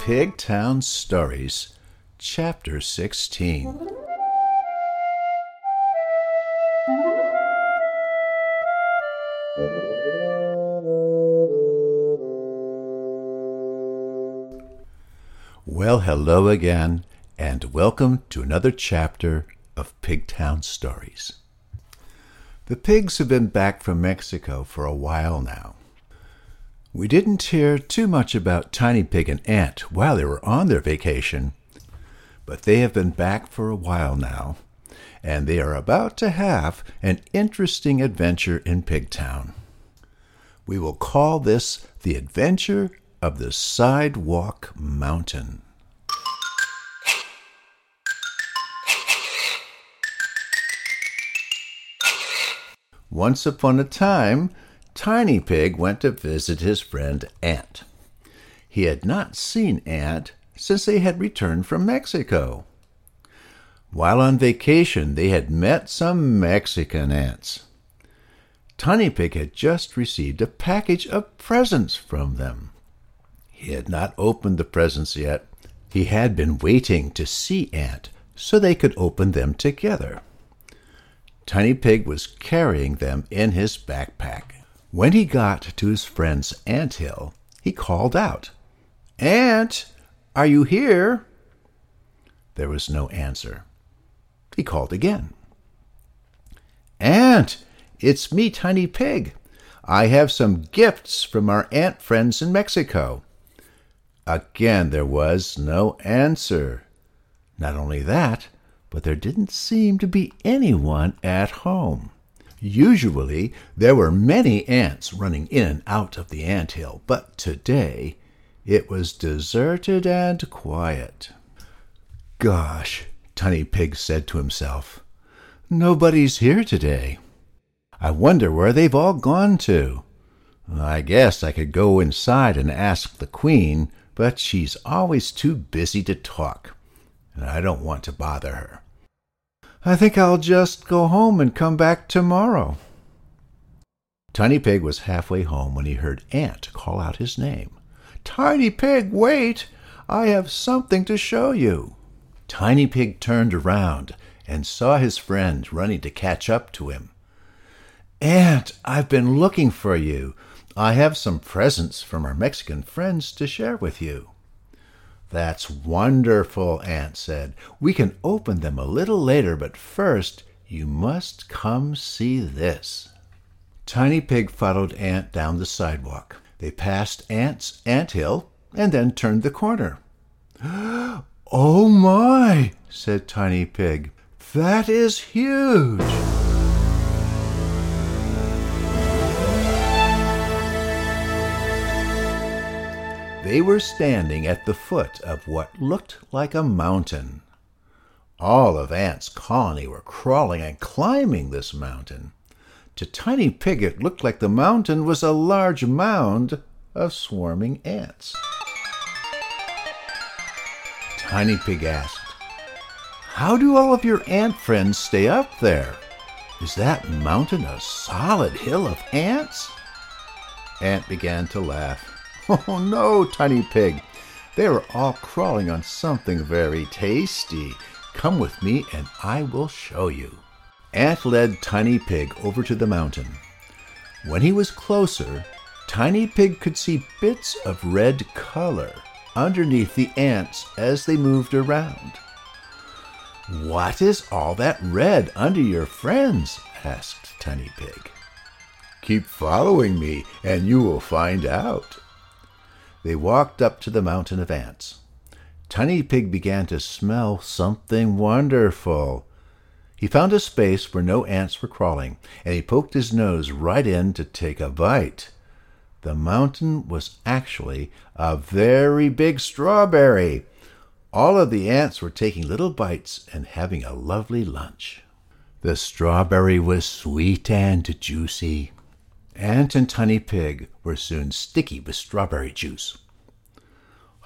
Pigtown Stories, Chapter 16. Well, hello again, and welcome to another chapter of Pigtown Stories. The pigs have been back from Mexico for a while now. We didn't hear too much about Tiny Pig and Ant while they were on their vacation, but they have been back for a while now, and they are about to have an interesting adventure in Pigtown. We will call this the Adventure of the Sidewalk Mountain. Once upon a time, Tiny Pig went to visit his friend Ant. He had not seen Ant since they had returned from Mexico. While on vacation, they had met some Mexican ants. Tiny Pig had just received a package of presents from them. He had not opened the presents yet. He had been waiting to see Ant so they could open them together. Tiny Pig was carrying them in his backpack. When he got to his friend's ant hill, he called out, Ant, are you here? There was no answer. He called again. Ant, it's me, Tiny Pig. I have some gifts from our ant friends in Mexico. Again there was no answer. Not only that, but there didn't seem to be anyone at home. Usually there were many ants running in and out of the ant hill, but today it was deserted and quiet. Gosh, Tiny Pig said to himself, nobody's here today. I wonder where they've all gone to. I guess I could go inside and ask the Queen, but she's always too busy to talk and I don't want to bother her. I think I'll just go home and come back tomorrow. Tiny Pig was halfway home when he heard Ant call out his name. Tiny Pig, wait! I have something to show you. Tiny Pig turned around and saw his friend running to catch up to him. Ant, I've been looking for you. I have some presents from our Mexican friends to share with you. That's wonderful, Ant said. We can open them a little later, but first you must come see this. Tiny Pig followed Ant down the sidewalk. They passed Ant's ant hill and then turned the corner. Oh my, said Tiny Pig. That is huge. They were standing at the foot of what looked like a mountain. All of Ant's colony were crawling and climbing this mountain. To Tiny Pig it looked like the mountain was a large mound of swarming ants. Tiny Pig asked, How do all of your ant friends stay up there? Is that mountain a solid hill of ants? Ant began to laugh. Oh no, Tiny Pig. They are all crawling on something very tasty. Come with me and I will show you. Ant led Tiny Pig over to the mountain. When he was closer, Tiny Pig could see bits of red color underneath the ants as they moved around. What is all that red under your friends? asked Tiny Pig. Keep following me and you will find out. They walked up to the mountain of ants. Tiny Pig began to smell something wonderful. He found a space where no ants were crawling, and he poked his nose right in to take a bite. The mountain was actually a very big strawberry. All of the ants were taking little bites and having a lovely lunch. The strawberry was sweet and juicy. Ant and Tiny Pig were soon sticky with strawberry juice.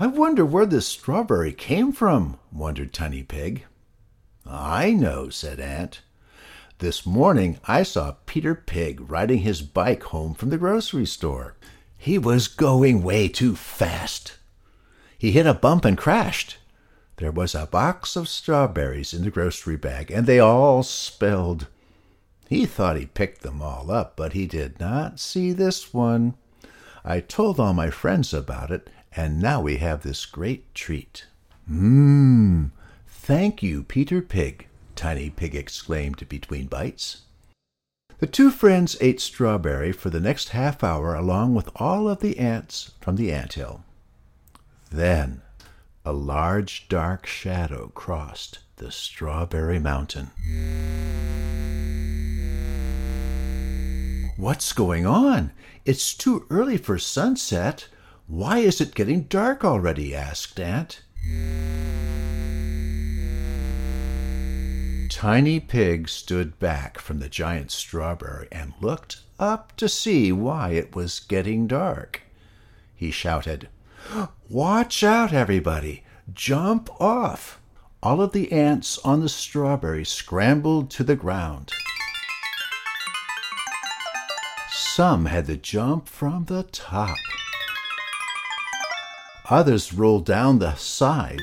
I wonder where this strawberry came from, wondered Tiny Pig. I know, said Ant. This morning I saw Peter Pig riding his bike home from the grocery store. He was going way too fast. He hit a bump and crashed. There was a box of strawberries in the grocery bag, and they all spilled. He thought he picked them all up, but he did not see this one. I told all my friends about it, and now we have this great treat. Mmm, thank you, Peter Pig, Tiny Pig exclaimed between bites. The two friends ate strawberry for the next half hour along with all of the ants from the ant hill. Then a large dark shadow crossed the strawberry mountain. What's going on? It's too early for sunset. Why is it getting dark already? asked Ant. Tiny Pig stood back from the giant strawberry and looked up to see why it was getting dark. He shouted, Watch out, everybody! Jump off! All of the ants on the strawberry scrambled to the ground. Some had to jump from the top. Others rolled down the side.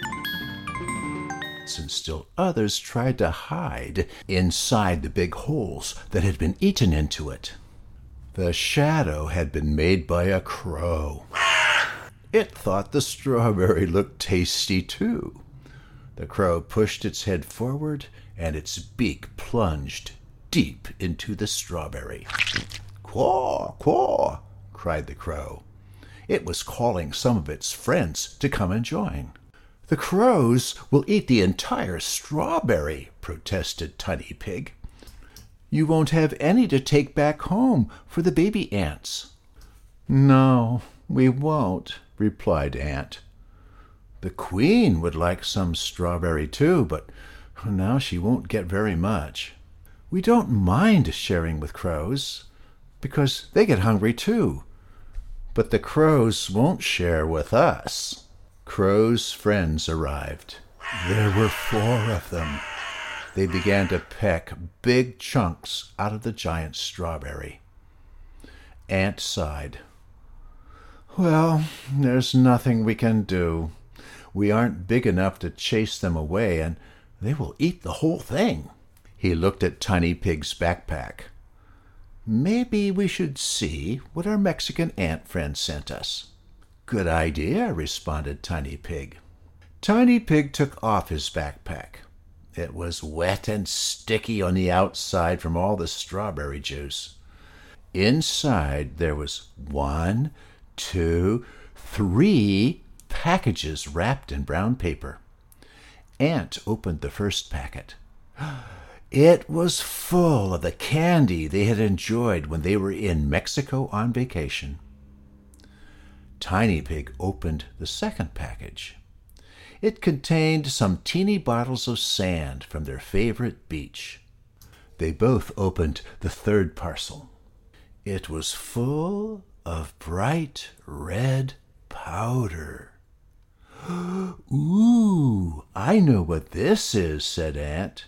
And still others tried to hide inside the big holes that had been eaten into it. The shadow had been made by a crow. It thought the strawberry looked tasty too. The crow pushed its head forward and its beak plunged deep into the strawberry. Quaw, quaw, cried the crow. It was calling some of its friends to come and join. The crows will eat the entire strawberry, protested Tiny Pig. You won't have any to take back home for the baby ants. No, we won't, replied Ant. The queen would like some strawberry too, but now she won't get very much. We don't mind sharing with crows, because they get hungry too. But the crows won't share with us. Crow's friends arrived. There were four of them. They began to peck big chunks out of the giant strawberry. Ant sighed. Well, there's nothing we can do. We aren't big enough to chase them away, and they will eat the whole thing. He looked at Tiny Pig's backpack. Maybe we should see what our Mexican ant friend sent us. Good idea, responded Tiny Pig. Tiny Pig took off his backpack. It was wet and sticky on the outside from all the strawberry juice. Inside there was one, two, three packages wrapped in brown paper. Ant opened the first packet. It was full of the candy they had enjoyed when they were in Mexico on vacation. Tiny Pig opened the second package. It contained some teeny bottles of sand from their favorite beach. They both opened the third parcel. It was full of bright red powder. Ooh, I know what this is, said Ant.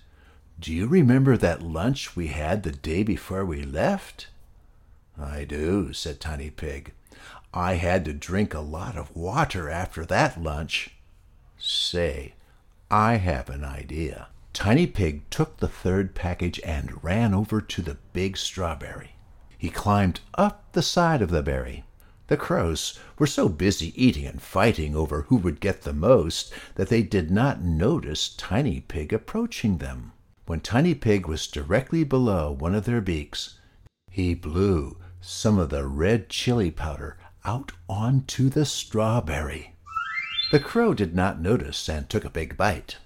Do you remember that lunch we had the day before we left? I do, said Tiny Pig. I had to drink a lot of water after that lunch. Say, I have an idea. Tiny Pig took the third package and ran over to the big strawberry. He climbed up the side of the berry. The crows were so busy eating and fighting over who would get the most that they did not notice Tiny Pig approaching them. When Tiny Pig was directly below one of their beaks, he blew some of the red chili powder out onto the strawberry. The crow did not notice and took a big bite.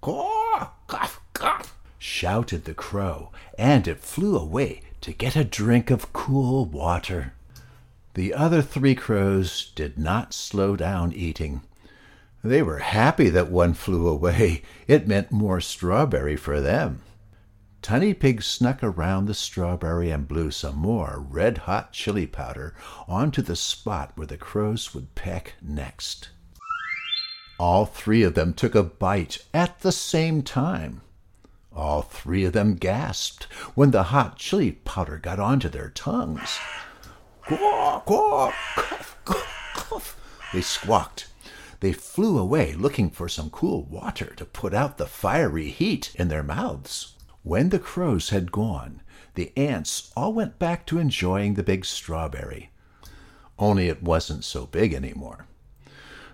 Caw, cough, cough, shouted the crow, and it flew away to get a drink of cool water. The other three crows did not slow down eating. They were happy that one flew away. It meant more strawberry for them. Tiny Pig snuck around the strawberry and blew some more red hot chili powder onto the spot where the crows would peck next. All three of them took a bite at the same time. All three of them gasped when the hot chili powder got onto their tongues. Quack, quack, cough, cough, cough. They squawked. They flew away looking for some cool water to put out the fiery heat in their mouths. When the crows had gone, the ants all went back to enjoying the big strawberry. Only it wasn't so big any more.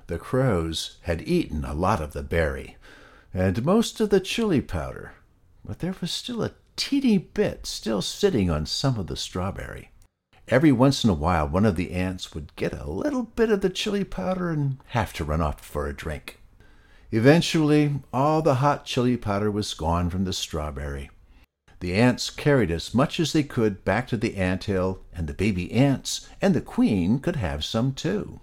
The crows had eaten a lot of the berry and most of the chili powder, but there was still a teeny bit still sitting on some of the strawberry. Every once in a while, one of the ants would get a little bit of the chili powder and have to run off for a drink. Eventually, all the hot chili powder was gone from the strawberry. The ants carried as much as they could back to the ant hill, and the baby ants and the queen could have some too.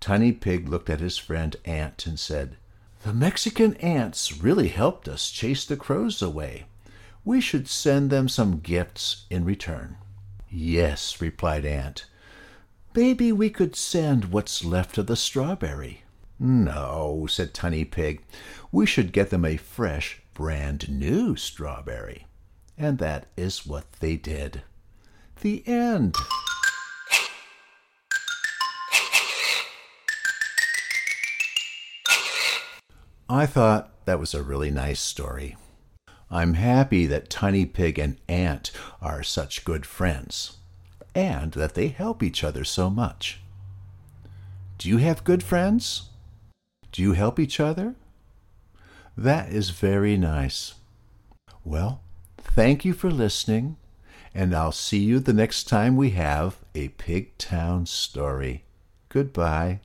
Tiny Pig looked at his friend Ant and said, The Mexican ants really helped us chase the crows away. We should send them some gifts in return. Yes, replied Ant. Maybe we could send what's left of the strawberry. No, said Tiny Pig. We should get them a fresh, brand new strawberry. And that is what they did. The end. I thought that was a really nice story. I'm happy that Tiny Pig and Ant are such good friends, and that they help each other so much. Do you have good friends? Do you help each other? That is very nice. Well, thank you for listening, and I'll see you the next time we have a Pigtown story. Goodbye.